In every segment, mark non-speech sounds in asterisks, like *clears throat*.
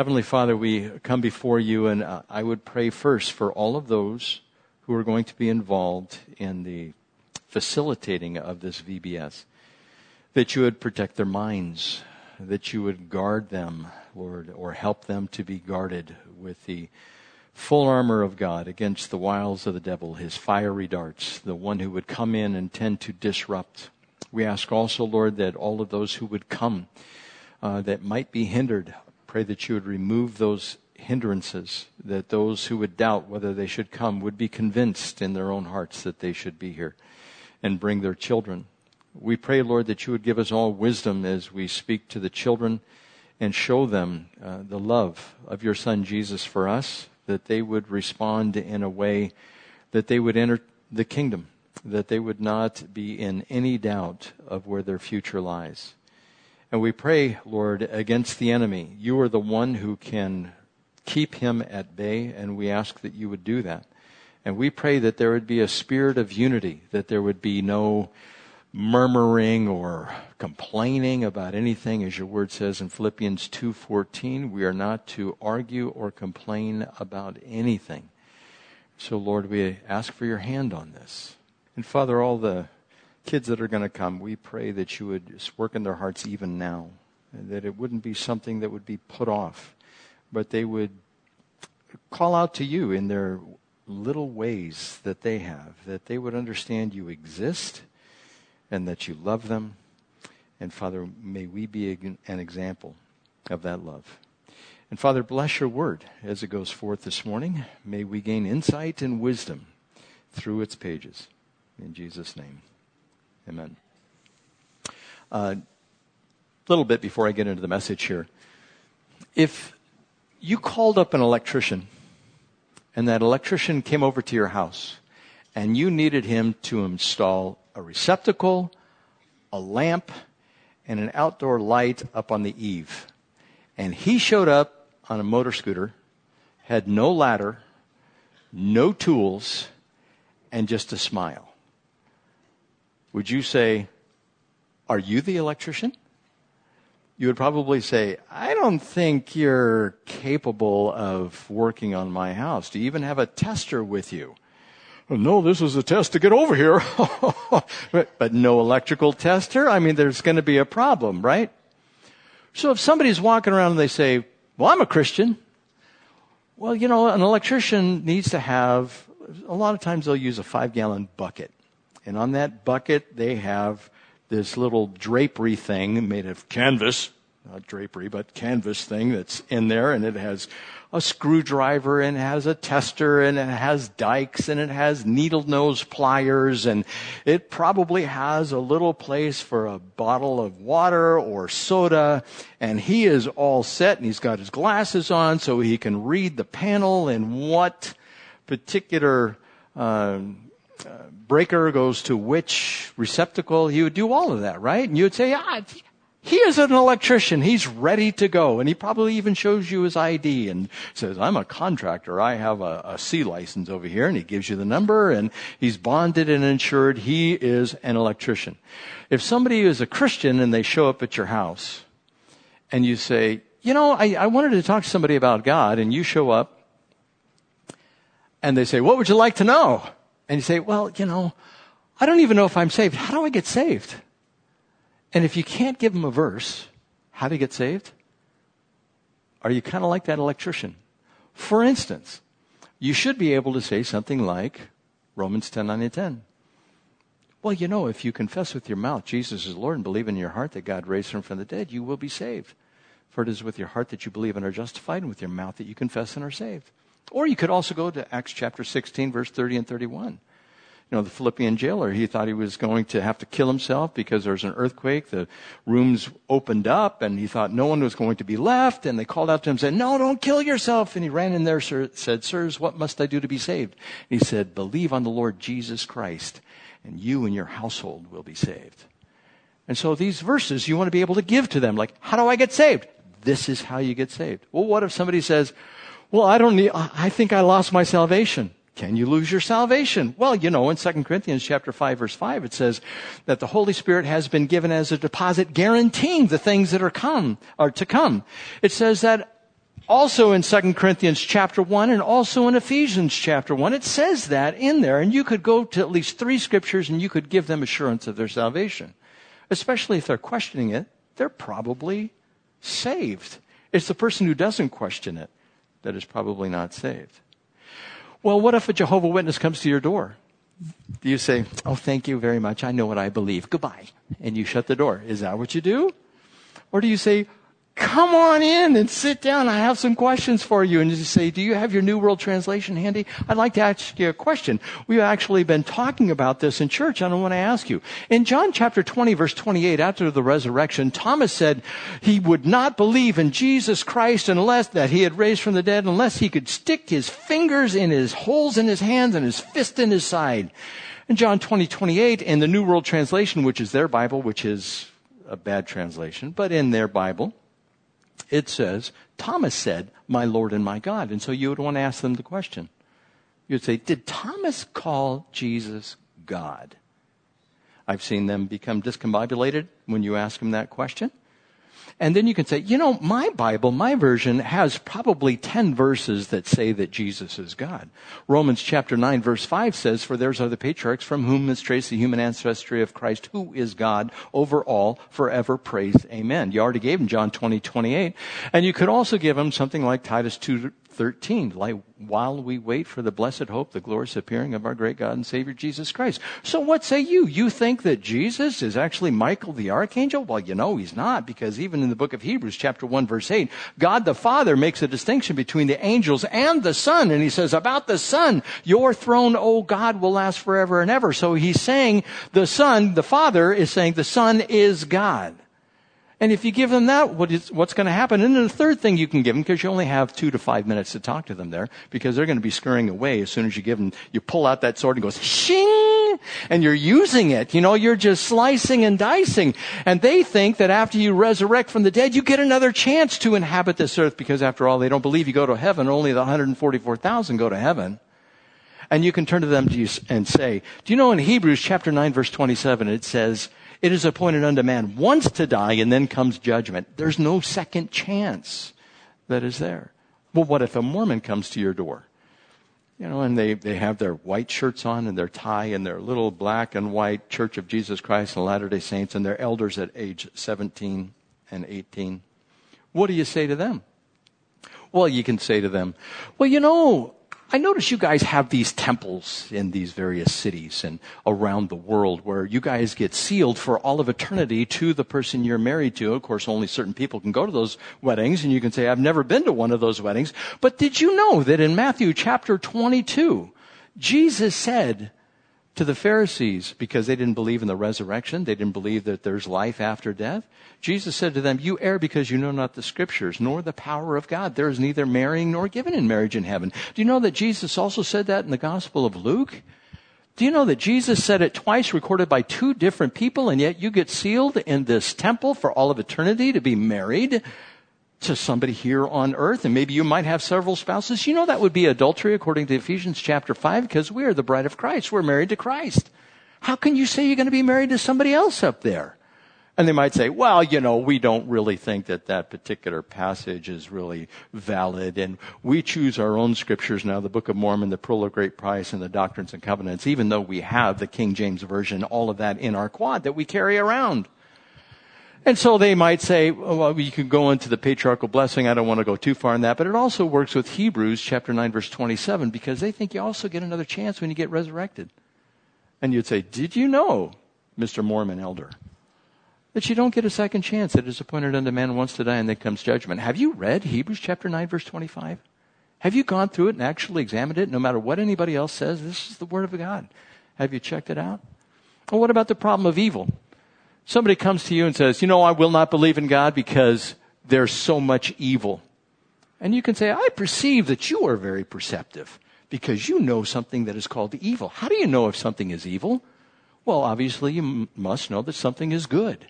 Heavenly Father, we come before you, and uh, I would pray first for all of those who are going to be involved in the facilitating of this VBS, that you would protect their minds, that you would guard them, Lord, or help them to be guarded with the full armor of God against the wiles of the devil, his fiery darts, the one who would come in and tend to disrupt. We ask also, Lord, that all of those who would come uh, that might be hindered Pray that you would remove those hindrances, that those who would doubt whether they should come would be convinced in their own hearts that they should be here and bring their children. We pray, Lord, that you would give us all wisdom as we speak to the children and show them uh, the love of your Son Jesus for us, that they would respond in a way that they would enter the kingdom, that they would not be in any doubt of where their future lies. And we pray, Lord, against the enemy. You are the one who can keep him at bay, and we ask that you would do that. And we pray that there would be a spirit of unity, that there would be no murmuring or complaining about anything as your word says in Philippians 2:14 we are not to argue or complain about anything so lord we ask for your hand on this and father all the kids that are going to come, we pray that you would work in their hearts even now, that it wouldn't be something that would be put off, but they would call out to you in their little ways that they have, that they would understand you exist and that you love them. And Father, may we be an example of that love. And Father, bless your word as it goes forth this morning. May we gain insight and wisdom through its pages. In Jesus' name. Amen. A uh, little bit before I get into the message here. If you called up an electrician and that electrician came over to your house and you needed him to install a receptacle, a lamp, and an outdoor light up on the eave, and he showed up on a motor scooter, had no ladder, no tools, and just a smile would you say, Are you the electrician? You would probably say, I don't think you're capable of working on my house. Do you even have a tester with you? no, this is a test to get over here. but, *laughs* but no electrical tester? I mean, there's going to be a problem, right? So if somebody's walking around and they say, well, I'm a Christian. Well, you know, an electrician needs to have, a lot of times they'll use a five gallon bucket. And on that bucket, they have this little drapery thing made of canvas, not drapery, but canvas thing that's in there, and it has a screwdriver and it has a tester and it has dikes and it has needle nose pliers and it probably has a little place for a bottle of water or soda and he is all set and he's got his glasses on so he can read the panel and what particular um, breaker goes to which receptacle. He would do all of that, right? And you would say, ah, he is an electrician. He's ready to go. And he probably even shows you his ID and says, I'm a contractor. I have a, a C license over here. And he gives you the number and he's bonded and insured. He is an electrician. If somebody is a Christian and they show up at your house and you say, you know, I, I wanted to talk to somebody about God and you show up and they say, what would you like to know? And you say, well, you know, I don't even know if I'm saved. How do I get saved? And if you can't give them a verse, how to get saved? Are you kind of like that electrician? For instance, you should be able to say something like Romans 10, 9, and 10. Well, you know, if you confess with your mouth Jesus is Lord and believe in your heart that God raised him from the dead, you will be saved. For it is with your heart that you believe and are justified, and with your mouth that you confess and are saved. Or you could also go to Acts chapter 16, verse 30 and 31. You know, the Philippian jailer, he thought he was going to have to kill himself because there was an earthquake. The rooms opened up and he thought no one was going to be left. And they called out to him and said, no, don't kill yourself. And he ran in there, sir, said, sirs, what must I do to be saved? And he said, believe on the Lord Jesus Christ and you and your household will be saved. And so these verses you want to be able to give to them. Like, how do I get saved? This is how you get saved. Well, what if somebody says, well, I don't need, I think I lost my salvation. Can you lose your salvation? Well, you know, in 2 Corinthians chapter 5 verse 5, it says that the Holy Spirit has been given as a deposit guaranteeing the things that are come, are to come. It says that Also in 2 Corinthians chapter 1 and also in Ephesians chapter 1, it says that in there. And you could go to at least three scriptures and you could give them assurance of their salvation. Especially if they're questioning it, they're probably saved. It's the person who doesn't question it that is probably not saved. Well, what if a Jehovah Witness comes to your door? Do you say, Oh, thank you very much. I know what I believe. Goodbye. And you shut the door. Is that what you do? Or do you say, come on in and sit down. I have some questions for you. And you say, do you have your New World Translation handy? I'd like to ask you a question. We've actually been talking about this in church, and I want to ask you. In John chapter 20, verse 28, after the resurrection, Thomas said he would not believe in Jesus Christ unless that he had raised from the dead, unless he could stick his fingers in his holes in his hands and his fist in his side. In John 20, 28, in the New World Translation, which is their Bible, which is a bad translation, but in their Bible, it says, Thomas said, My Lord and my God. And so you would want to ask them the question. You'd say, Did Thomas call Jesus God? I've seen them become discombobulated when you ask them that question. And then you can say, you know, my Bible, my version has probably 10 verses that say that Jesus is God. Romans chapter 9 verse 5 says, for theirs are the patriarchs from whom is traced the human ancestry of Christ, who is God over all, forever praised. Amen. You already gave him John 20, 28. And you could also give him something like Titus 2, 13, like while we wait for the blessed hope, the glorious appearing of our great God and Savior Jesus Christ. So what say you? You think that Jesus is actually Michael the archangel? Well, you know he's not because even in the book of Hebrews chapter 1 verse 8, God the Father makes a distinction between the angels and the Son and he says about the Son, your throne, O God, will last forever and ever. So he's saying the Son, the Father is saying the Son is God. And if you give them that, what is, what's going to happen? And then the third thing you can give them, because you only have two to five minutes to talk to them there, because they're going to be scurrying away as soon as you give them, you pull out that sword and goes, shing! And you're using it. You know, you're just slicing and dicing. And they think that after you resurrect from the dead, you get another chance to inhabit this earth, because after all, they don't believe you go to heaven. Only the 144,000 go to heaven. And you can turn to them and say, do you know in Hebrews chapter 9 verse 27, it says, it is appointed unto man once to die and then comes judgment. There's no second chance that is there. Well, what if a Mormon comes to your door? You know, and they, they have their white shirts on and their tie and their little black and white Church of Jesus Christ and Latter day Saints and their elders at age 17 and 18. What do you say to them? Well, you can say to them, well, you know, I notice you guys have these temples in these various cities and around the world where you guys get sealed for all of eternity to the person you're married to. Of course, only certain people can go to those weddings and you can say, I've never been to one of those weddings. But did you know that in Matthew chapter 22, Jesus said, to the Pharisees because they didn't believe in the resurrection. They didn't believe that there's life after death. Jesus said to them, You err because you know not the scriptures, nor the power of God. There is neither marrying nor giving in marriage in heaven. Do you know that Jesus also said that in the Gospel of Luke? Do you know that Jesus said it twice, recorded by two different people, and yet you get sealed in this temple for all of eternity to be married? To somebody here on earth, and maybe you might have several spouses. You know that would be adultery according to Ephesians chapter 5 because we are the bride of Christ. We're married to Christ. How can you say you're going to be married to somebody else up there? And they might say, well, you know, we don't really think that that particular passage is really valid, and we choose our own scriptures now, the Book of Mormon, the Pearl of Great Price, and the Doctrines and Covenants, even though we have the King James Version, all of that in our quad that we carry around. And so they might say, oh, well, you can go into the patriarchal blessing. I don't want to go too far in that, but it also works with Hebrews chapter 9 verse 27 because they think you also get another chance when you get resurrected. And you'd say, did you know, Mr. Mormon elder, that you don't get a second chance that is appointed unto man once to die and then comes judgment? Have you read Hebrews chapter 9 verse 25? Have you gone through it and actually examined it no matter what anybody else says? This is the word of God. Have you checked it out? Well, what about the problem of evil? Somebody comes to you and says, You know, I will not believe in God because there's so much evil. And you can say, I perceive that you are very perceptive because you know something that is called evil. How do you know if something is evil? Well, obviously, you m- must know that something is good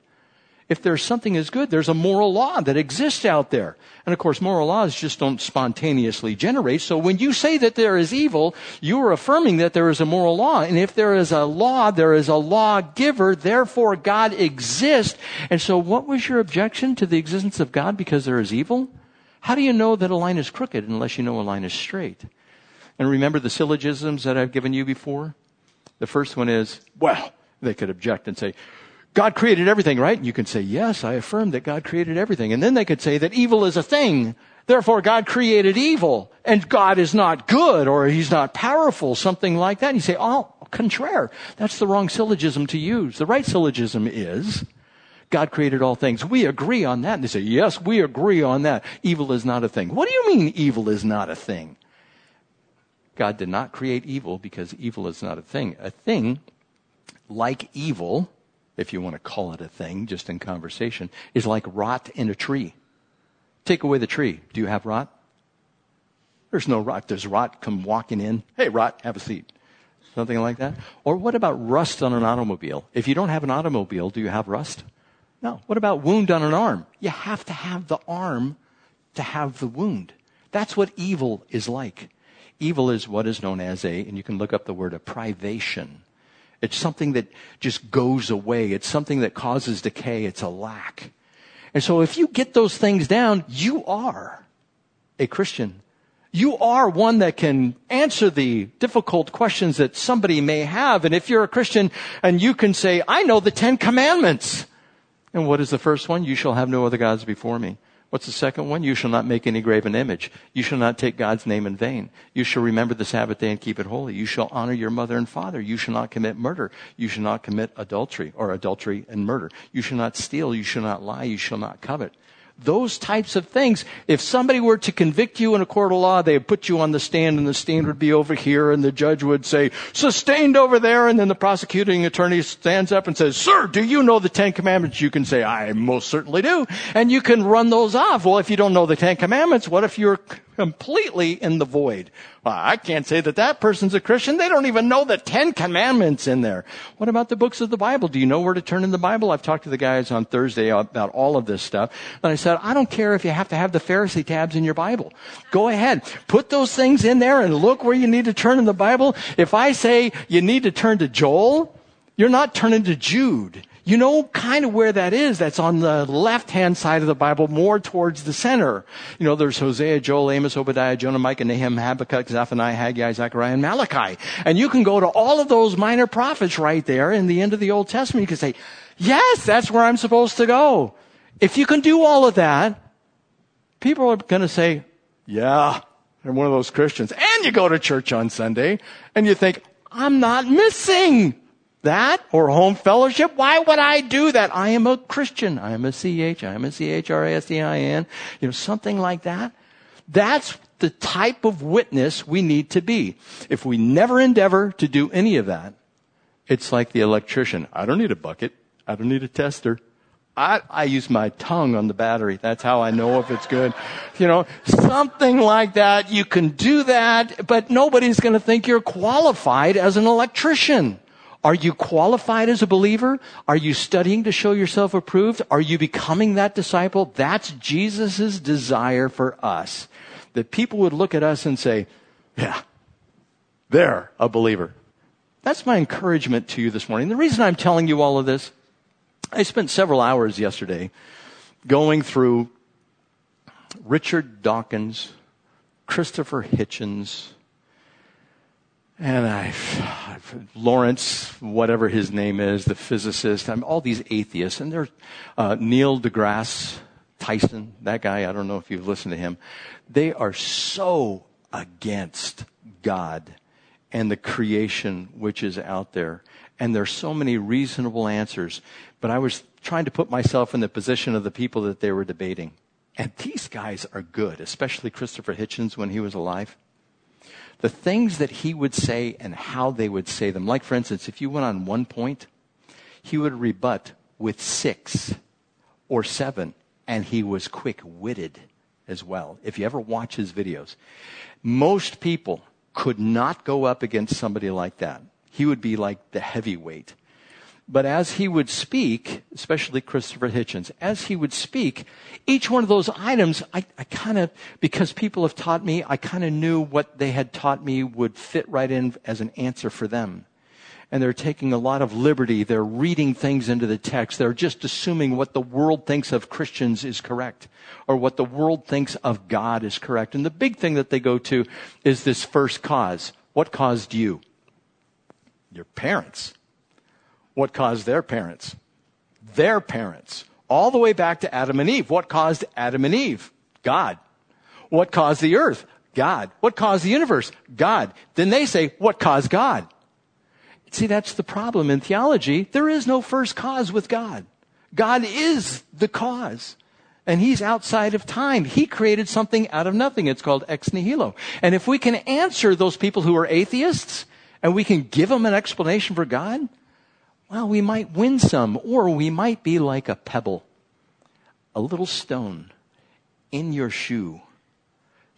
if there's something as good, there's a moral law that exists out there. And of course, moral laws just don't spontaneously generate. So when you say that there is evil, you are affirming that there is a moral law. And if there is a law, there is a lawgiver. Therefore, God exists. And so what was your objection to the existence of God because there is evil? How do you know that a line is crooked unless you know a line is straight? And remember the syllogisms that I've given you before? The first one is, well, they could object and say, God created everything, right? And you can say, yes, I affirm that God created everything. And then they could say that evil is a thing. Therefore, God created evil and God is not good or he's not powerful, something like that. And you say, oh, contraire. That's the wrong syllogism to use. The right syllogism is, God created all things. We agree on that. And they say, yes, we agree on that. Evil is not a thing. What do you mean evil is not a thing? God did not create evil because evil is not a thing. A thing like evil if you want to call it a thing, just in conversation, is like rot in a tree. Take away the tree. Do you have rot? There's no rot. There's rot come walking in. Hey, rot, have a seat. Something like that. Or what about rust on an automobile? If you don't have an automobile, do you have rust? No. What about wound on an arm? You have to have the arm to have the wound. That's what evil is like. Evil is what is known as a, and you can look up the word, a privation. It's something that just goes away. It's something that causes decay. It's a lack. And so if you get those things down, you are a Christian. You are one that can answer the difficult questions that somebody may have. And if you're a Christian and you can say, I know the Ten Commandments. And what is the first one? You shall have no other gods before me. What's the second one? You shall not make any graven image. You shall not take God's name in vain. You shall remember the Sabbath day and keep it holy. You shall honor your mother and father. You shall not commit murder. You shall not commit adultery or adultery and murder. You shall not steal. You shall not lie. You shall not covet those types of things. If somebody were to convict you in a court of law, they would put you on the stand and the stand would be over here and the judge would say, sustained over there. And then the prosecuting attorney stands up and says, sir, do you know the Ten Commandments? You can say, I most certainly do. And you can run those off. Well, if you don't know the Ten Commandments, what if you're completely in the void. Well, I can't say that that person's a Christian. They don't even know the Ten Commandments in there. What about the books of the Bible? Do you know where to turn in the Bible? I've talked to the guys on Thursday about all of this stuff. And I said, I don't care if you have to have the Pharisee tabs in your Bible. Go ahead. Put those things in there and look where you need to turn in the Bible. If I say you need to turn to Joel, you're not turning to Jude. You know kind of where that is. That's on the left hand side of the Bible, more towards the center. You know, there's Hosea, Joel, Amos, Obadiah, Jonah, Micah, Nahum, Habakkuk, Zephaniah, Haggai, Zechariah, and Malachi. And you can go to all of those minor prophets right there in the end of the Old Testament. You can say, yes, that's where I'm supposed to go. If you can do all of that, people are going to say, yeah, I'm one of those Christians. And you go to church on Sunday and you think, I'm not missing that or home fellowship. Why would I do that? I am a Christian. I am a CH. I am a C-H-R-A-S-T-I-N. You know, something like that. That's the type of witness we need to be. If we never endeavor to do any of that, it's like the electrician. I don't need a bucket. I don't need a tester. I, I use my tongue on the battery. That's how I know if it's good. You know, something like that. You can do that, but nobody's going to think you're qualified as an electrician. Are you qualified as a believer? Are you studying to show yourself approved? Are you becoming that disciple? That's Jesus' desire for us. That people would look at us and say, yeah, they're a believer. That's my encouragement to you this morning. The reason I'm telling you all of this, I spent several hours yesterday going through Richard Dawkins, Christopher Hitchens, and I, Lawrence, whatever his name is, the physicist, I'm all these atheists, and there's uh, Neil deGrasse Tyson, that guy, I don't know if you've listened to him. They are so against God and the creation which is out there. And there's so many reasonable answers. But I was trying to put myself in the position of the people that they were debating. And these guys are good, especially Christopher Hitchens when he was alive the things that he would say and how they would say them. Like, for instance, if you went on one point, he would rebut with six or seven, and he was quick witted as well. If you ever watch his videos, most people could not go up against somebody like that. He would be like the heavyweight. But as he would speak, especially Christopher Hitchens, as he would speak, each one of those items, I, I kind of, because people have taught me, I kind of knew what they had taught me would fit right in as an answer for them. and they're taking a lot of liberty. They're reading things into the text. They're just assuming what the world thinks of Christians is correct or what the world thinks of God is correct. And the big thing that they go to is this first cause. What caused you? Your parents. What caused their parents? Their parents. All the way back to Adam and Eve. What caused Adam and Eve? God. What caused the earth? God. What caused the universe? God. Then they say, what caused God? See, that's the problem in theology. There is no first cause with God. God is the cause. And he's outside of time. He created something out of nothing. It's called ex nihilo. And if we can answer those people who are atheists and we can give them an explanation for God, well, we might win some, or we might be like a pebble, a little stone in your shoe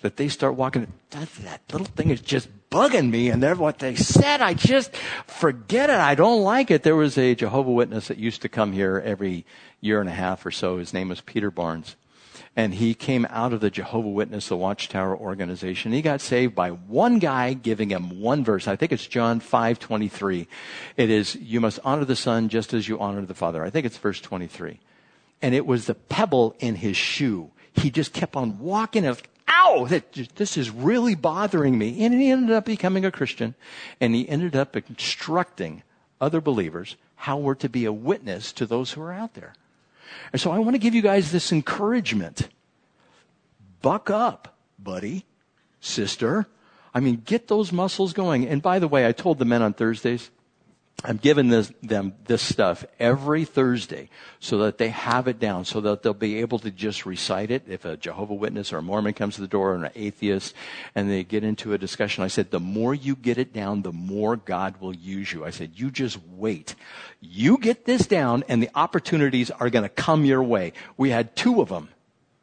that they start walking. That, little thing is just bugging me, and they're what they said. I just forget it. I don't like it. There was a Jehovah Witness that used to come here every year and a half or so. His name was Peter Barnes and he came out of the Jehovah Witness, the Watchtower organization. He got saved by one guy giving him one verse. I think it's John 5:23. It is you must honor the son just as you honor the father. I think it's verse 23. And it was the pebble in his shoe. He just kept on walking and ow, that, this is really bothering me. And he ended up becoming a Christian and he ended up instructing other believers how we're to be a witness to those who are out there. And so I want to give you guys this encouragement. Buck up, buddy, sister. I mean, get those muscles going. And by the way, I told the men on Thursdays, I'm giving this, them this stuff every Thursday so that they have it down, so that they'll be able to just recite it. If a Jehovah Witness or a Mormon comes to the door or an atheist and they get into a discussion, I said, the more you get it down, the more God will use you. I said, you just wait. You get this down and the opportunities are going to come your way. We had two of them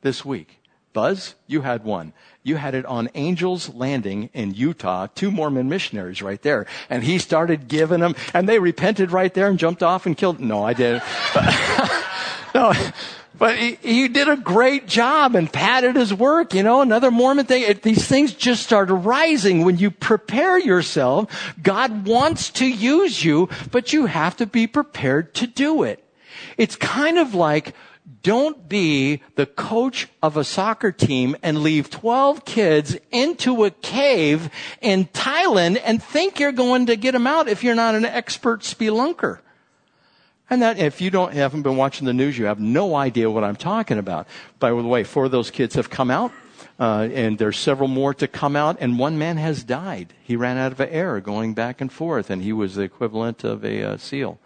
this week. Buzz, you had one. You had it on Angel's Landing in Utah, two Mormon missionaries right there. And he started giving them, and they repented right there and jumped off and killed. No, I didn't. *laughs* no, but he, he, did a great job and padded his work, you know, another Mormon thing. It, these things just started rising when you prepare yourself. God wants to use you, but you have to be prepared to do it. It's kind of like don't be the coach of a soccer team and leave 12 kids into a cave in Thailand and think you're going to get them out if you're not an expert spelunker. And that, if you don't, haven't been watching the news, you have no idea what I'm talking about. By the way, four of those kids have come out, uh, and there's several more to come out, and one man has died. He ran out of air going back and forth, and he was the equivalent of a uh, SEAL.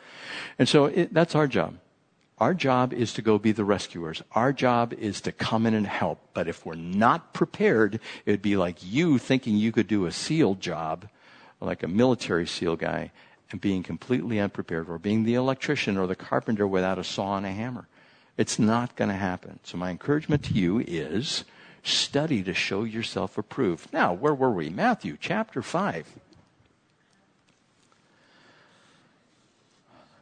And so it, that's our job. Our job is to go be the rescuers. Our job is to come in and help. But if we're not prepared, it'd be like you thinking you could do a SEAL job, like a military SEAL guy, and being completely unprepared, or being the electrician or the carpenter without a saw and a hammer. It's not going to happen. So my encouragement to you is study to show yourself approved. Now, where were we? Matthew chapter 5.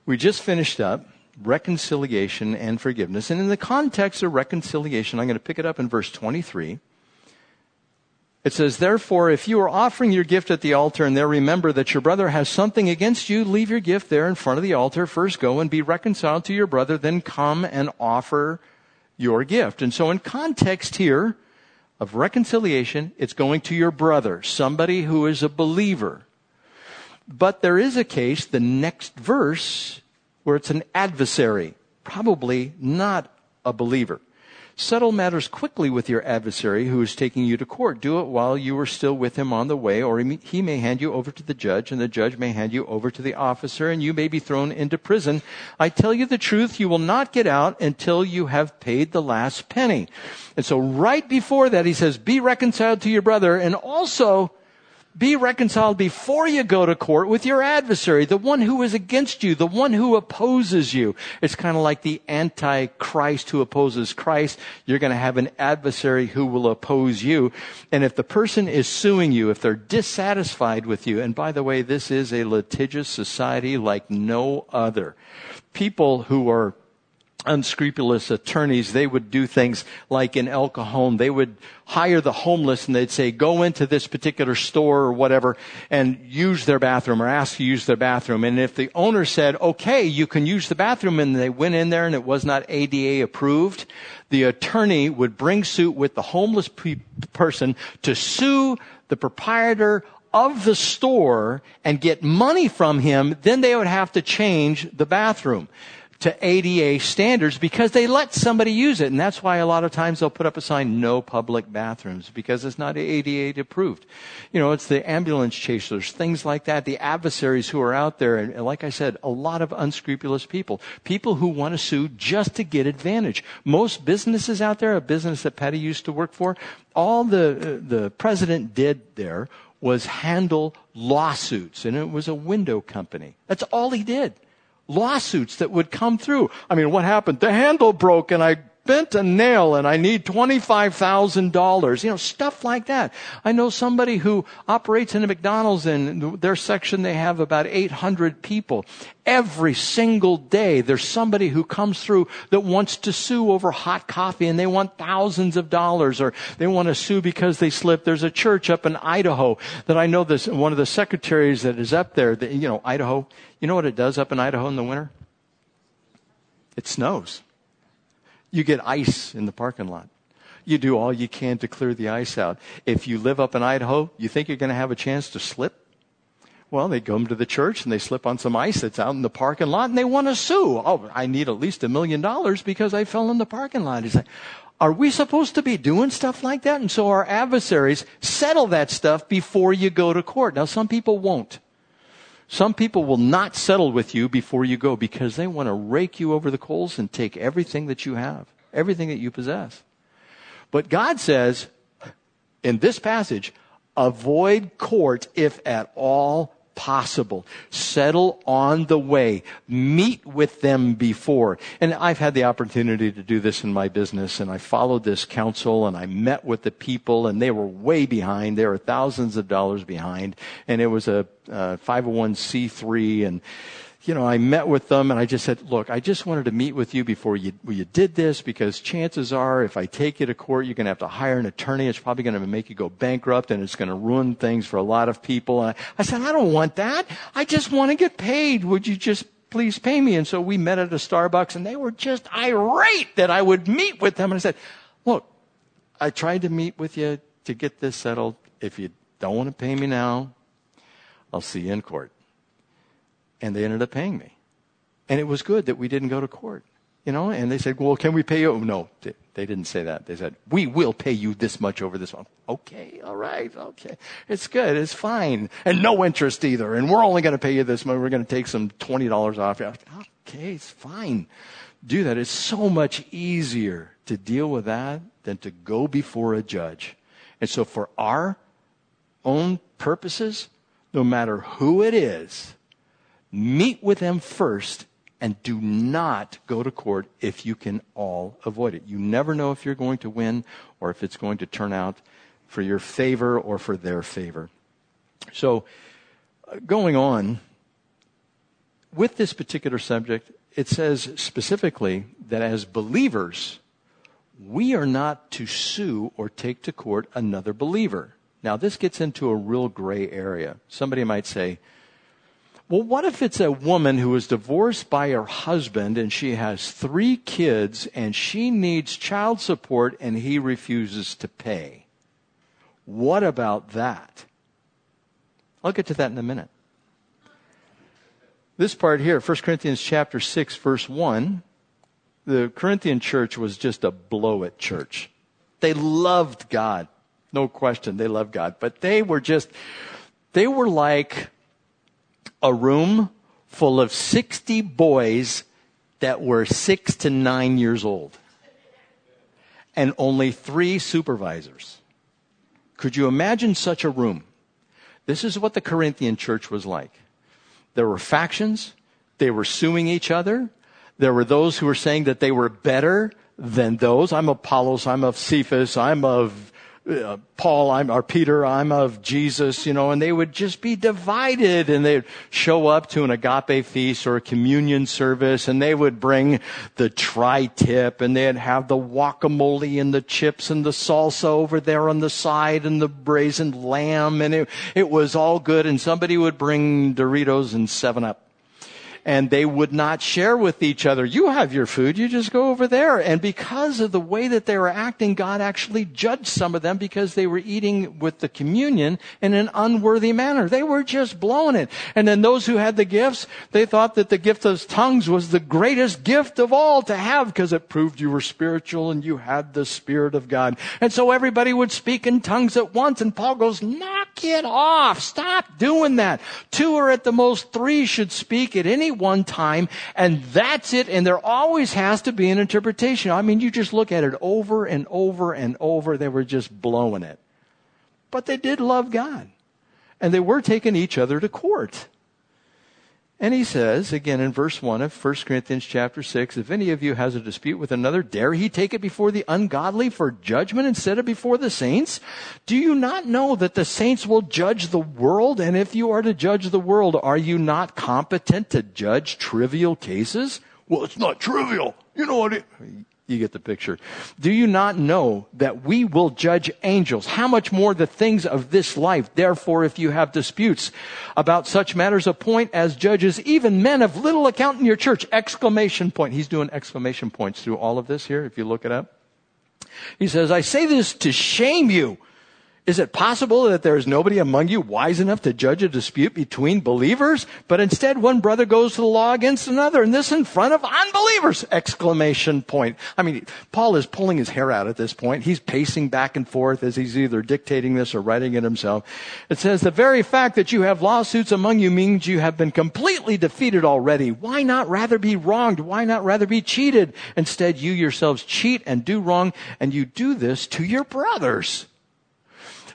We just finished up reconciliation and forgiveness. And in the context of reconciliation, I'm going to pick it up in verse 23. It says, Therefore, if you are offering your gift at the altar and there remember that your brother has something against you, leave your gift there in front of the altar. First go and be reconciled to your brother, then come and offer your gift. And so in context here of reconciliation, it's going to your brother, somebody who is a believer. But there is a case, the next verse where it's an adversary, probably not a believer. Settle matters quickly with your adversary who is taking you to court. Do it while you are still with him on the way, or he may hand you over to the judge, and the judge may hand you over to the officer, and you may be thrown into prison. I tell you the truth, you will not get out until you have paid the last penny. And so right before that, he says, be reconciled to your brother, and also be reconciled before you go to court with your adversary, the one who is against you, the one who opposes you. It's kind of like the antichrist who opposes Christ. You're going to have an adversary who will oppose you. And if the person is suing you, if they're dissatisfied with you, and by the way, this is a litigious society like no other. People who are unscrupulous attorneys, they would do things like in El Cajon, they would hire the homeless and they'd say, go into this particular store or whatever and use their bathroom or ask to use their bathroom. And if the owner said, okay, you can use the bathroom and they went in there and it was not ADA approved, the attorney would bring suit with the homeless pe- person to sue the proprietor of the store and get money from him, then they would have to change the bathroom to ADA standards because they let somebody use it. And that's why a lot of times they'll put up a sign, no public bathrooms, because it's not ADA approved. You know, it's the ambulance chasers, things like that, the adversaries who are out there. And like I said, a lot of unscrupulous people. People who want to sue just to get advantage. Most businesses out there, a business that Patty used to work for, all the, uh, the president did there was handle lawsuits. And it was a window company. That's all he did lawsuits that would come through. I mean, what happened? The handle broke and I bent a nail and I need $25,000. You know, stuff like that. I know somebody who operates in a McDonald's and their section they have about 800 people. Every single day there's somebody who comes through that wants to sue over hot coffee and they want thousands of dollars or they want to sue because they slipped. There's a church up in Idaho that I know this, one of the secretaries that is up there, that, you know, Idaho, you know what it does up in Idaho in the winter? It snows. You get ice in the parking lot. You do all you can to clear the ice out. If you live up in Idaho, you think you're going to have a chance to slip? Well, they come to the church and they slip on some ice that's out in the parking lot and they want to sue. Oh, I need at least a million dollars because I fell in the parking lot. He's like, are we supposed to be doing stuff like that? And so our adversaries settle that stuff before you go to court. Now, some people won't. Some people will not settle with you before you go because they want to rake you over the coals and take everything that you have, everything that you possess. But God says in this passage, avoid court if at all possible. Settle on the way. Meet with them before. And I've had the opportunity to do this in my business and I followed this counsel and I met with the people and they were way behind. They were thousands of dollars behind and it was a, a 501c3 and you know, I met with them and I just said, look, I just wanted to meet with you before you, you did this because chances are if I take you to court, you're going to have to hire an attorney. It's probably going to make you go bankrupt and it's going to ruin things for a lot of people. And I, I said, I don't want that. I just want to get paid. Would you just please pay me? And so we met at a Starbucks and they were just irate that I would meet with them. And I said, look, I tried to meet with you to get this settled. If you don't want to pay me now, I'll see you in court and they ended up paying me. And it was good that we didn't go to court, you know, and they said, well, can we pay you? No, they didn't say that. They said, we will pay you this much over this one. Okay, all right, okay. It's good, it's fine. And no interest either. And we're only going to pay you this much. We're going to take some $20 off. Okay, it's fine. Do that. It's so much easier to deal with that than to go before a judge. And so for our own purposes, no matter who it is, Meet with them first and do not go to court if you can all avoid it. You never know if you're going to win or if it's going to turn out for your favor or for their favor. So, uh, going on, with this particular subject, it says specifically that as believers, we are not to sue or take to court another believer. Now, this gets into a real gray area. Somebody might say, well, what if it's a woman who is divorced by her husband and she has three kids and she needs child support and he refuses to pay? What about that? I'll get to that in a minute. This part here, 1 Corinthians chapter 6 verse 1, the Corinthian church was just a blow it church. They loved God. No question, they loved God. But they were just, they were like a room full of 60 boys that were six to nine years old and only three supervisors. Could you imagine such a room? This is what the Corinthian church was like. There were factions. They were suing each other. There were those who were saying that they were better than those. I'm Apollos. I'm of Cephas. I'm of uh, Paul, I'm, or Peter, I'm of Jesus, you know, and they would just be divided and they'd show up to an agape feast or a communion service and they would bring the tri-tip and they'd have the guacamole and the chips and the salsa over there on the side and the brazen lamb and it, it was all good and somebody would bring Doritos and 7-Up and they would not share with each other. You have your food, you just go over there. And because of the way that they were acting, God actually judged some of them because they were eating with the communion in an unworthy manner. They were just blowing it. And then those who had the gifts, they thought that the gift of tongues was the greatest gift of all to have because it proved you were spiritual and you had the Spirit of God. And so everybody would speak in tongues at once. And Paul goes, knock it off. Stop doing that. Two or at the most three should speak at any one time, and that's it, and there always has to be an interpretation. I mean, you just look at it over and over and over, they were just blowing it. But they did love God, and they were taking each other to court. And he says, again in verse 1 of 1 Corinthians chapter 6, if any of you has a dispute with another, dare he take it before the ungodly for judgment instead of before the saints? Do you not know that the saints will judge the world? And if you are to judge the world, are you not competent to judge trivial cases? Well, it's not trivial. You know what it, you get the picture. Do you not know that we will judge angels? How much more the things of this life? Therefore, if you have disputes about such matters, appoint as judges even men of little account in your church. Exclamation point. He's doing exclamation points through all of this here, if you look it up. He says, I say this to shame you is it possible that there is nobody among you wise enough to judge a dispute between believers? But instead one brother goes to the law against another and this in front of unbelievers! Exclamation point. I mean, Paul is pulling his hair out at this point. He's pacing back and forth as he's either dictating this or writing it himself. It says, the very fact that you have lawsuits among you means you have been completely defeated already. Why not rather be wronged? Why not rather be cheated? Instead, you yourselves cheat and do wrong and you do this to your brothers.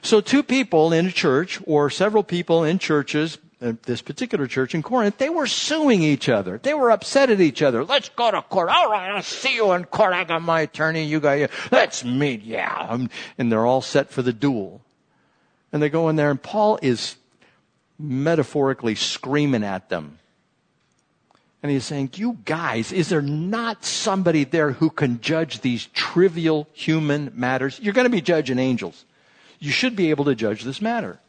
So two people in a church or several people in churches, this particular church in Corinth, they were suing each other. They were upset at each other. Let's go to court. All right, I'll see you in court. I got my attorney. You got you. Let's meet. Yeah. Um, and they're all set for the duel. And they go in there and Paul is metaphorically screaming at them. And he's saying, you guys, is there not somebody there who can judge these trivial human matters? You're going to be judging angels you should be able to judge this matter.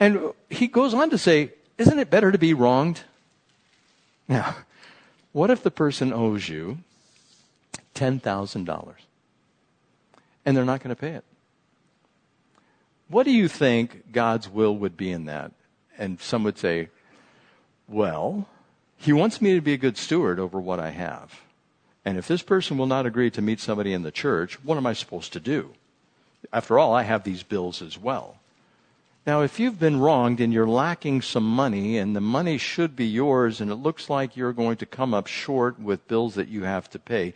And he goes on to say, isn't it better to be wronged? Now, what if the person owes you $10,000 and they're not going to pay it? What do you think God's will would be in that? And some would say, well, he wants me to be a good steward over what I have. And if this person will not agree to meet somebody in the church, what am I supposed to do? After all, I have these bills as well. Now, if you've been wronged and you're lacking some money and the money should be yours and it looks like you're going to come up short with bills that you have to pay,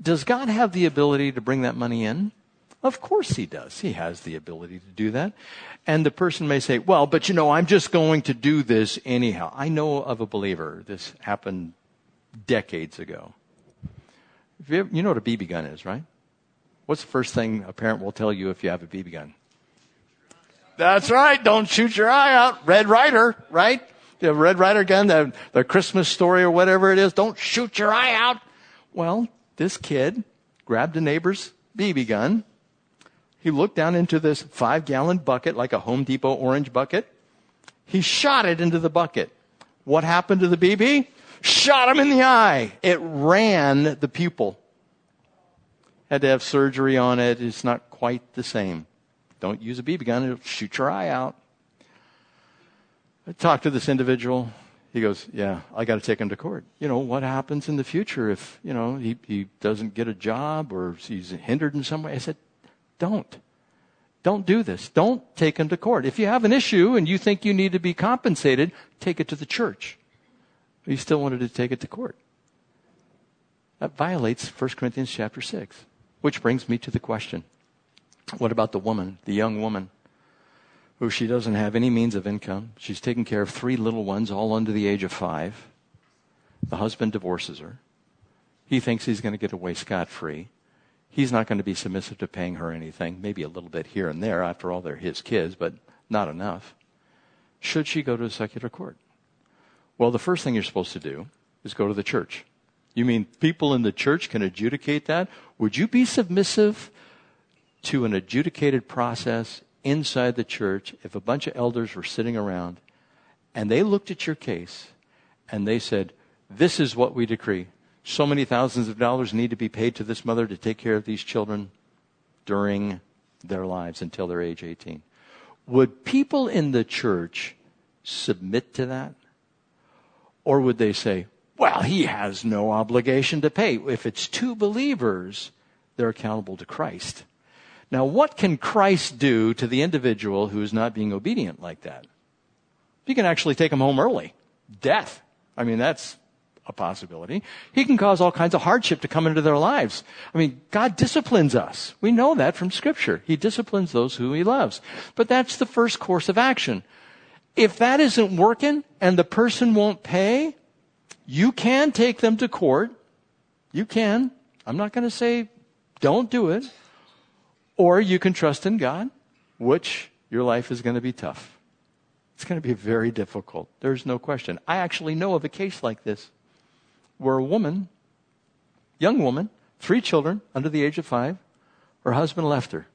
does God have the ability to bring that money in? Of course he does. He has the ability to do that. And the person may say, well, but you know, I'm just going to do this anyhow. I know of a believer. This happened decades ago. You, know what a BB gun is, right? What's the first thing a parent will tell you if you have a BB gun? That's right. Don't shoot your eye out. Red Ryder, right? The Red Ryder gun, the, the Christmas story or whatever it is. Don't shoot your eye out. Well, this kid grabbed a neighbor's BB gun. He looked down into this five gallon bucket, like a Home Depot orange bucket. He shot it into the bucket. What happened to the BB? Shot him in the eye. It ran the pupil had to have surgery on it. It's not quite the same. Don't use a BB gun, it'll shoot your eye out. I talked to this individual. He goes, Yeah, I got to take him to court. You know, what happens in the future if, you know, he, he doesn't get a job or he's hindered in some way? I said, Don't. Don't do this. Don't take him to court. If you have an issue and you think you need to be compensated, take it to the church. He still wanted to take it to court. That violates 1 Corinthians chapter 6. Which brings me to the question what about the woman, the young woman, who she doesn't have any means of income? She's taking care of three little ones, all under the age of five. The husband divorces her. He thinks he's going to get away scot free. he's not going to be submissive to paying her anything, maybe a little bit here and there. After all, they're his kids, but not enough. Should she go to a secular court? Well, the first thing you're supposed to do is go to the church. You mean people in the church can adjudicate that? Would you be submissive to an adjudicated process inside the church if a bunch of elders were sitting around and they looked at your case and they said, This is what we decree. So many thousands of dollars need to be paid to this mother to take care of these children during their lives until they're age 18. Would people in the church submit to that? Or would they say, well, he has no obligation to pay. If it's two believers, they're accountable to Christ. Now, what can Christ do to the individual who is not being obedient like that? He can actually take them home early. Death. I mean, that's a possibility. He can cause all kinds of hardship to come into their lives. I mean, God disciplines us. We know that from Scripture. He disciplines those who He loves. But that's the first course of action. If that isn't working and the person won't pay, you can take them to court. You can. I'm not going to say don't do it. Or you can trust in God, which your life is going to be tough. It's going to be very difficult. There's no question. I actually know of a case like this where a woman, young woman, three children under the age of five, her husband left her.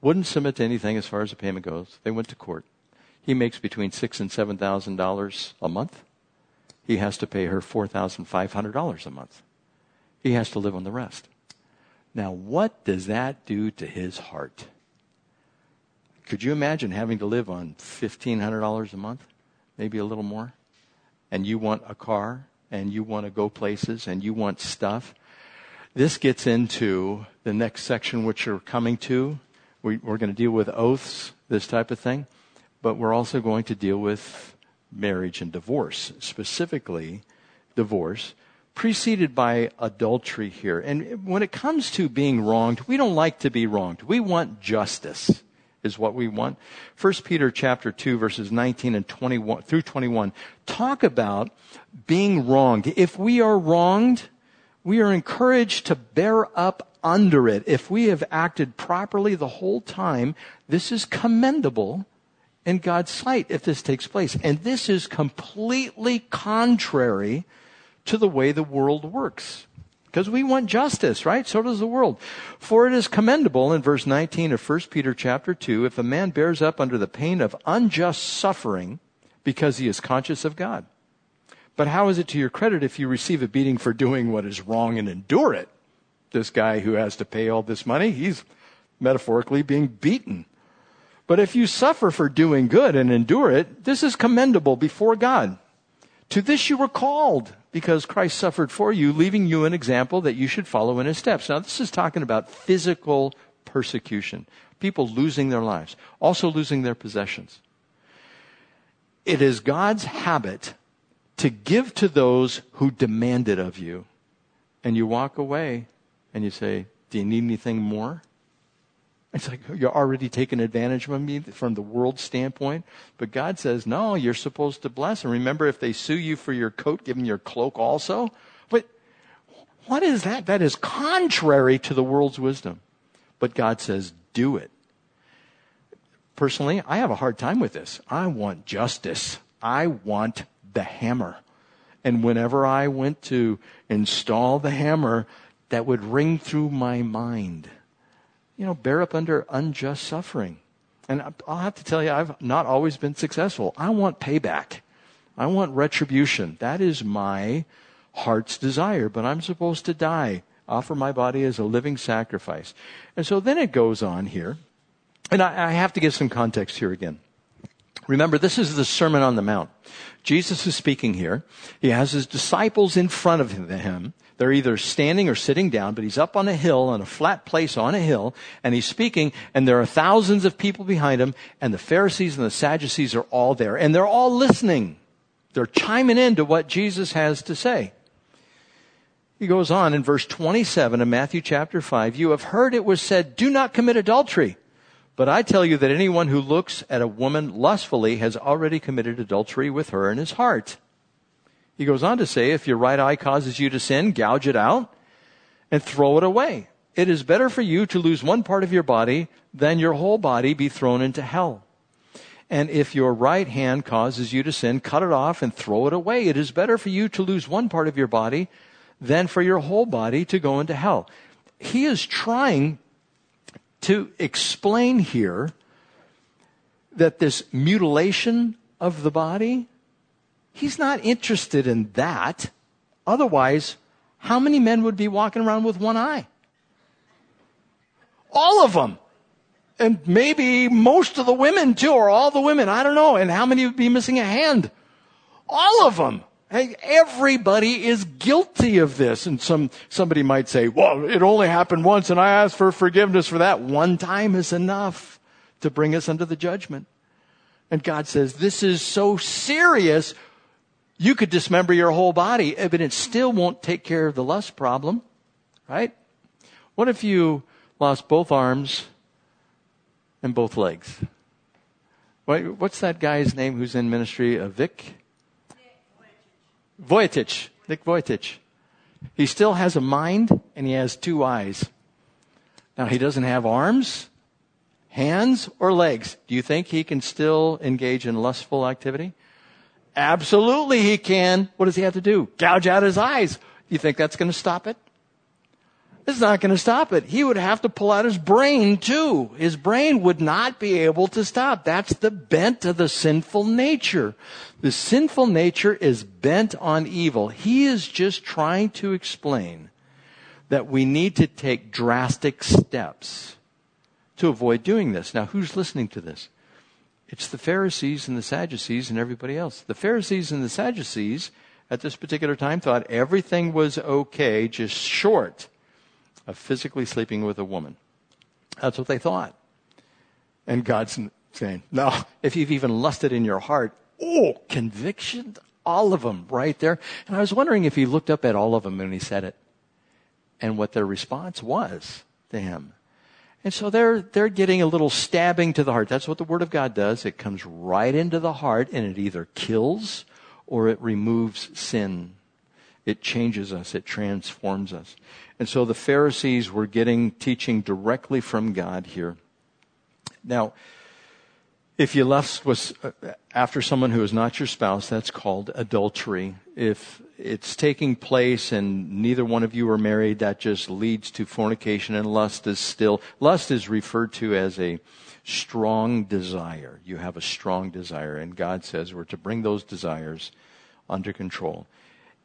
Wouldn't submit to anything as far as the payment goes. They went to court. He makes between six and seven thousand dollars a month. He has to pay her four thousand five hundred dollars a month. He has to live on the rest. Now, what does that do to his heart? Could you imagine having to live on $1,500 a month? Maybe a little more? And you want a car, and you want to go places, and you want stuff? This gets into the next section, which we're coming to. We, are going to deal with oaths, this type of thing, but we're also going to deal with marriage and divorce, specifically divorce preceded by adultery here. And when it comes to being wronged, we don't like to be wronged. We want justice is what we want. 1 Peter chapter 2 verses 19 and 21 through 21 talk about being wronged. If we are wronged, we are encouraged to bear up under it. If we have acted properly the whole time, this is commendable in God's sight if this takes place. And this is completely contrary to the way the world works. Because we want justice, right? So does the world. For it is commendable in verse 19 of 1 Peter chapter 2 if a man bears up under the pain of unjust suffering because he is conscious of God. But how is it to your credit if you receive a beating for doing what is wrong and endure it? This guy who has to pay all this money, he's metaphorically being beaten. But if you suffer for doing good and endure it, this is commendable before God. To this you were called because Christ suffered for you, leaving you an example that you should follow in his steps. Now, this is talking about physical persecution, people losing their lives, also losing their possessions. It is God's habit to give to those who demand it of you. And you walk away and you say, Do you need anything more? It's like you're already taking advantage of me from the world standpoint. But God says, no, you're supposed to bless. And remember, if they sue you for your coat, give them your cloak also. But what is that? That is contrary to the world's wisdom. But God says, do it. Personally, I have a hard time with this. I want justice. I want the hammer. And whenever I went to install the hammer, that would ring through my mind you know, bear up under unjust suffering. And I'll have to tell you, I've not always been successful. I want payback. I want retribution. That is my heart's desire, but I'm supposed to die, offer my body as a living sacrifice. And so then it goes on here, and I, I have to give some context here again. Remember, this is the Sermon on the Mount. Jesus is speaking here. He has his disciples in front of him. They're either standing or sitting down, but he's up on a hill, on a flat place on a hill, and he's speaking, and there are thousands of people behind him, and the Pharisees and the Sadducees are all there, and they're all listening. They're chiming in to what Jesus has to say. He goes on in verse 27 of Matthew chapter 5, you have heard it was said, do not commit adultery. But I tell you that anyone who looks at a woman lustfully has already committed adultery with her in his heart. He goes on to say, if your right eye causes you to sin, gouge it out and throw it away. it is better for you to lose one part of your body than your whole body be thrown into hell. And if your right hand causes you to sin, cut it off and throw it away. It is better for you to lose one part of your body than for your whole body to go into hell. He is trying to explain here that this mutilation of the body, he's not interested in that. Otherwise, how many men would be walking around with one eye? All of them. And maybe most of the women too, or all the women. I don't know. And how many would be missing a hand? All of them. Hey, everybody is guilty of this. And some, somebody might say, well, it only happened once and I asked for forgiveness for that. One time is enough to bring us under the judgment. And God says, this is so serious, you could dismember your whole body, but it still won't take care of the lust problem, right? What if you lost both arms and both legs? What's that guy's name who's in ministry? Uh, Vic? Vujicic. Nick Vujicic. He still has a mind and he has two eyes. Now he doesn't have arms, hands, or legs. Do you think he can still engage in lustful activity? Absolutely he can. What does he have to do? Gouge out his eyes. You think that's going to stop it? It's not going to stop it. He would have to pull out his brain too. His brain would not be able to stop. That's the bent of the sinful nature. The sinful nature is bent on evil. He is just trying to explain that we need to take drastic steps to avoid doing this. Now, who's listening to this? It's the Pharisees and the Sadducees and everybody else. The Pharisees and the Sadducees at this particular time thought everything was okay, just short of physically sleeping with a woman. That's what they thought. And God's saying, no, if you've even lusted in your heart, oh, conviction, all of them right there. And I was wondering if he looked up at all of them when he said it and what their response was to him. And so they're, they're getting a little stabbing to the heart. That's what the Word of God does. It comes right into the heart and it either kills or it removes sin. It changes us. It transforms us. And so the Pharisees were getting teaching directly from God here. Now, if you left was uh, after someone who is not your spouse, that's called adultery. If it's taking place and neither one of you are married, that just leads to fornication and lust is still, lust is referred to as a strong desire. You have a strong desire and God says we're to bring those desires under control.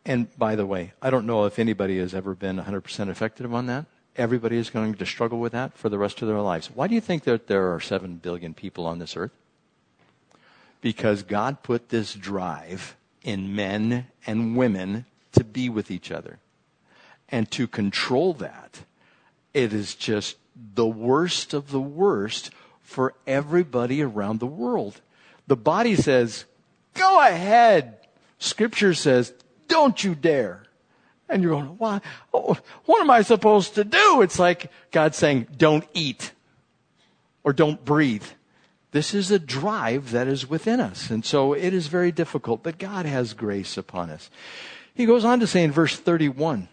And by the way, I don't know if anybody has ever been 100% effective on that. Everybody is going to struggle with that for the rest of their lives. Why do you think that there are 7 billion people on this earth? Because God put this drive in men and women to be with each other. And to control that, it is just the worst of the worst for everybody around the world. The body says, go ahead. Scripture says, don't you dare. And you're going, why? Oh, what am I supposed to do? It's like God saying, don't eat or don't breathe. This is a drive that is within us. And so it is very difficult, but God has grace upon us. He goes on to say in verse 31,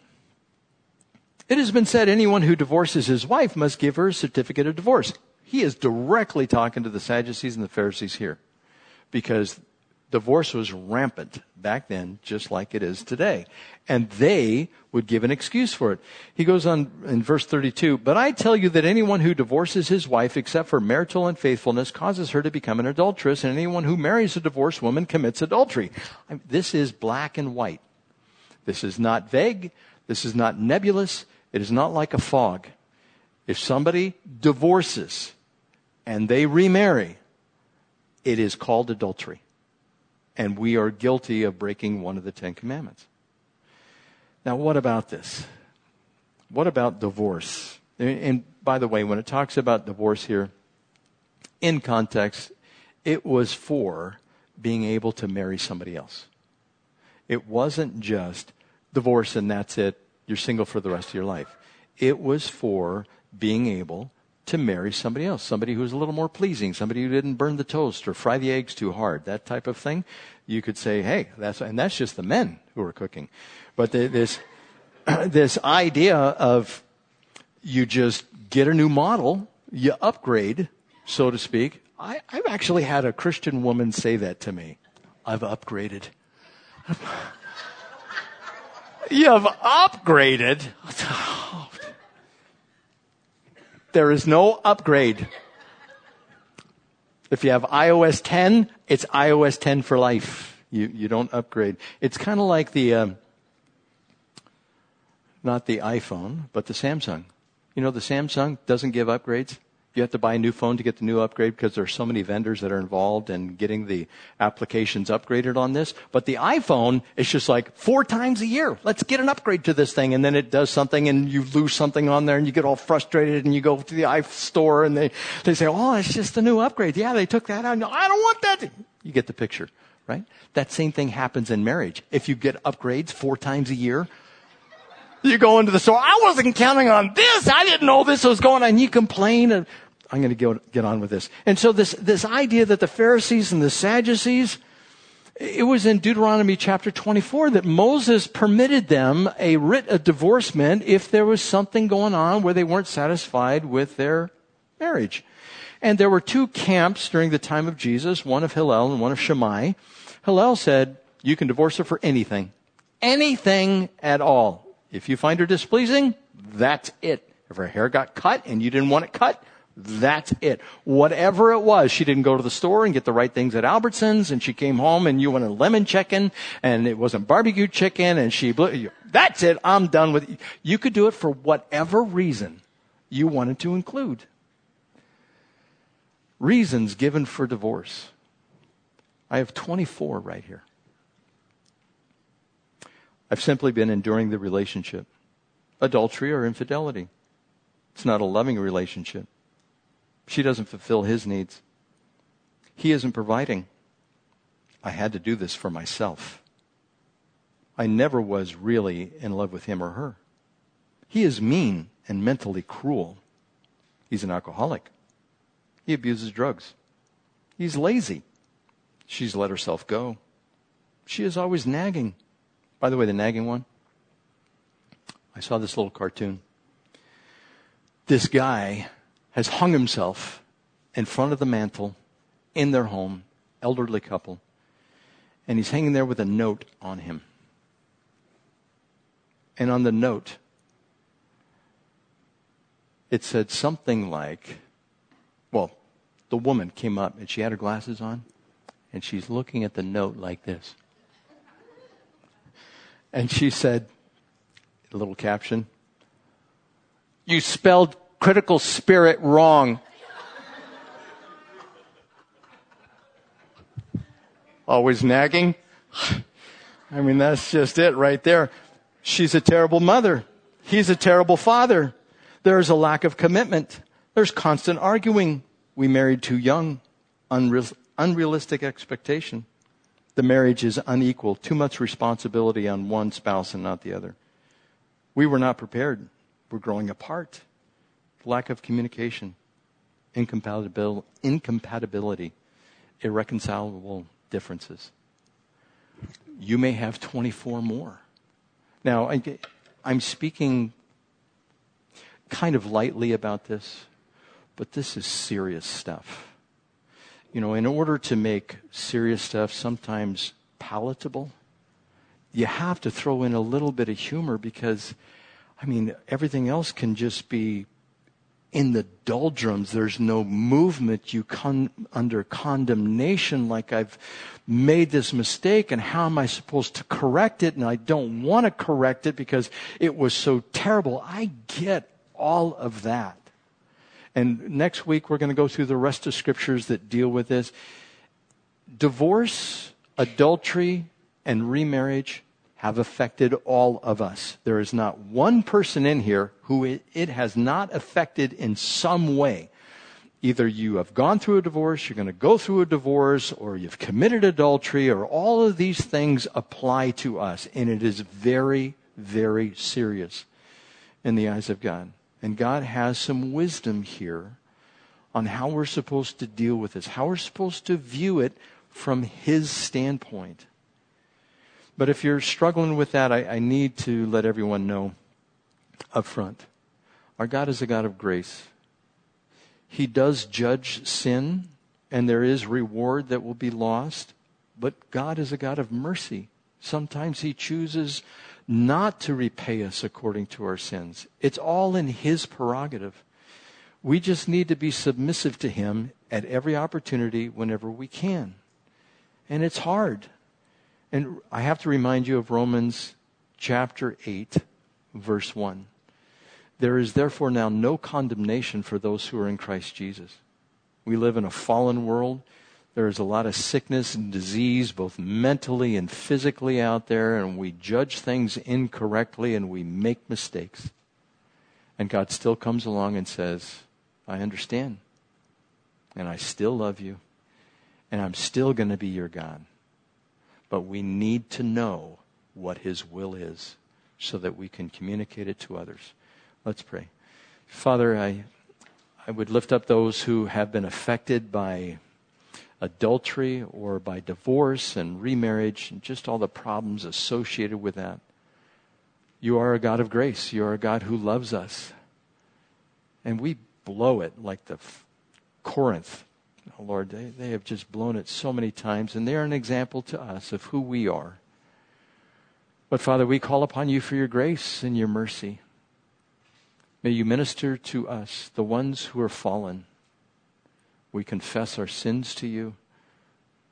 it has been said anyone who divorces his wife must give her a certificate of divorce. He is directly talking to the Sadducees and the Pharisees here because divorce was rampant back then, just like it is today. And they would give an excuse for it. He goes on in verse 32, but I tell you that anyone who divorces his wife except for marital unfaithfulness causes her to become an adulteress, and anyone who marries a divorced woman commits adultery. I mean, this is black and white. This is not vague. This is not nebulous. It is not like a fog. If somebody divorces and they remarry, it is called adultery and we are guilty of breaking one of the Ten Commandments. Now, what about this? What about divorce? And by the way, when it talks about divorce here, in context, it was for being able to marry somebody else. It wasn't just divorce and that's it, you're single for the rest of your life. It was for being able to marry somebody else, somebody who's a little more pleasing, somebody who didn't burn the toast or fry the eggs too hard, that type of thing. You could say, hey, that's, and that's just the men who are cooking. But the, this, *clears throat* this idea of you just get a new model, you upgrade, so to speak. I, I've actually had a Christian woman say that to me. I've upgraded. *laughs* you have upgraded. *laughs* There is no upgrade. If you have iOS 10, it's iOS 10 for life. You, you don't upgrade. It's kind of like the, um, not the iPhone, but the Samsung. You know, the Samsung doesn't give upgrades. You have to buy a new phone to get the new upgrade because there are so many vendors that are involved in getting the applications upgraded on this. But the iPhone is just like four times a year. Let's get an upgrade to this thing. And then it does something and you lose something on there and you get all frustrated and you go to the iStore and they, they say, oh, it's just a new upgrade. Yeah, they took that out. No, I don't want that. You get the picture, right? That same thing happens in marriage. If you get upgrades four times a year, you go into the store. I wasn't counting on this. I didn't know this was going on. You complain. And I'm going to get on with this. And so this, this idea that the Pharisees and the Sadducees, it was in Deuteronomy chapter 24 that Moses permitted them a writ of divorcement if there was something going on where they weren't satisfied with their marriage. And there were two camps during the time of Jesus, one of Hillel and one of Shammai. Hillel said, you can divorce her for anything. Anything at all. If you find her displeasing, that's it. If her hair got cut and you didn't want it cut, that's it. Whatever it was, she didn't go to the store and get the right things at Albertsons and she came home and you wanted lemon chicken and it wasn't barbecue chicken and she blew, that's it. I'm done with it. You could do it for whatever reason you wanted to include. Reasons given for divorce. I have 24 right here. I've simply been enduring the relationship. Adultery or infidelity. It's not a loving relationship. She doesn't fulfill his needs. He isn't providing. I had to do this for myself. I never was really in love with him or her. He is mean and mentally cruel. He's an alcoholic. He abuses drugs. He's lazy. She's let herself go. She is always nagging. By the way, the nagging one, I saw this little cartoon. This guy has hung himself in front of the mantle in their home, elderly couple, and he's hanging there with a note on him. And on the note, it said something like, well, the woman came up and she had her glasses on and she's looking at the note like this. And she said, a little caption, You spelled critical spirit wrong. Always nagging. I mean, that's just it right there. She's a terrible mother. He's a terrible father. There's a lack of commitment. There's constant arguing. We married too young. Unreal, unrealistic expectation. The marriage is unequal, too much responsibility on one spouse and not the other. We were not prepared. We're growing apart. Lack of communication, incompatibility, incompatibility irreconcilable differences. You may have 24 more. Now, I, I'm speaking kind of lightly about this, but this is serious stuff you know, in order to make serious stuff sometimes palatable, you have to throw in a little bit of humor because, I mean, everything else can just be in the doldrums. There's no movement. You come under condemnation like I've made this mistake and how am I supposed to correct it? And I don't want to correct it because it was so terrible. I get all of that. And next week, we're going to go through the rest of scriptures that deal with this. Divorce, adultery, and remarriage have affected all of us. There is not one person in here who it, has not affected in some way. Either you have gone through a divorce, you're going to go through a divorce, or you've committed adultery, or all of these things apply to us. And it is very, very serious in the eyes of God. And God has some wisdom here on how we're supposed to deal with this, how we're supposed to view it from His standpoint. But if you're struggling with that, I, I need to let everyone know up front. Our God is a God of grace. He does judge sin, and there is reward that will be lost, but God is a God of mercy. Sometimes He chooses not to repay us according to our sins. It's all in His prerogative. We just need to be submissive to Him at every opportunity whenever we can. And it's hard. And I have to remind you of Romans chapter 8, verse 1. There is therefore now no condemnation for those who are in Christ Jesus. We live in a fallen world. There is a lot of sickness and disease, both mentally and physically, out there, and we judge things incorrectly and we make mistakes. And God still comes along and says, I understand. And I still love you. And I'm still going to be your God. But we need to know what His will is so that we can communicate it to others. Let's pray. Father, I, I would lift up those who have been affected by adultery or by divorce and remarriage and just all the problems associated with that. You are a God of grace. You are a God who loves us. And we blow it like the Corinth. Oh Lord, they, they have just blown it so many times, and they're an example to us of who we are. But Father, we call upon you for your grace and your mercy. May you minister to us, the ones who are fallen. We confess our sins to you.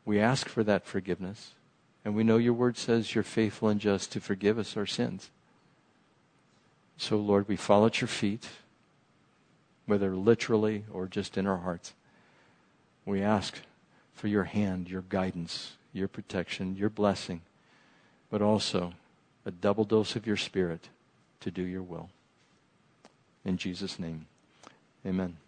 We ask for that forgiveness. And we know your word says you're faithful and just to forgive us our sins. So, Lord, we fall at your feet, whether literally or just in our hearts. We ask for your hand, your guidance, your protection, your blessing, but also a double dose of your spirit to do your will. In Jesus' name, amen.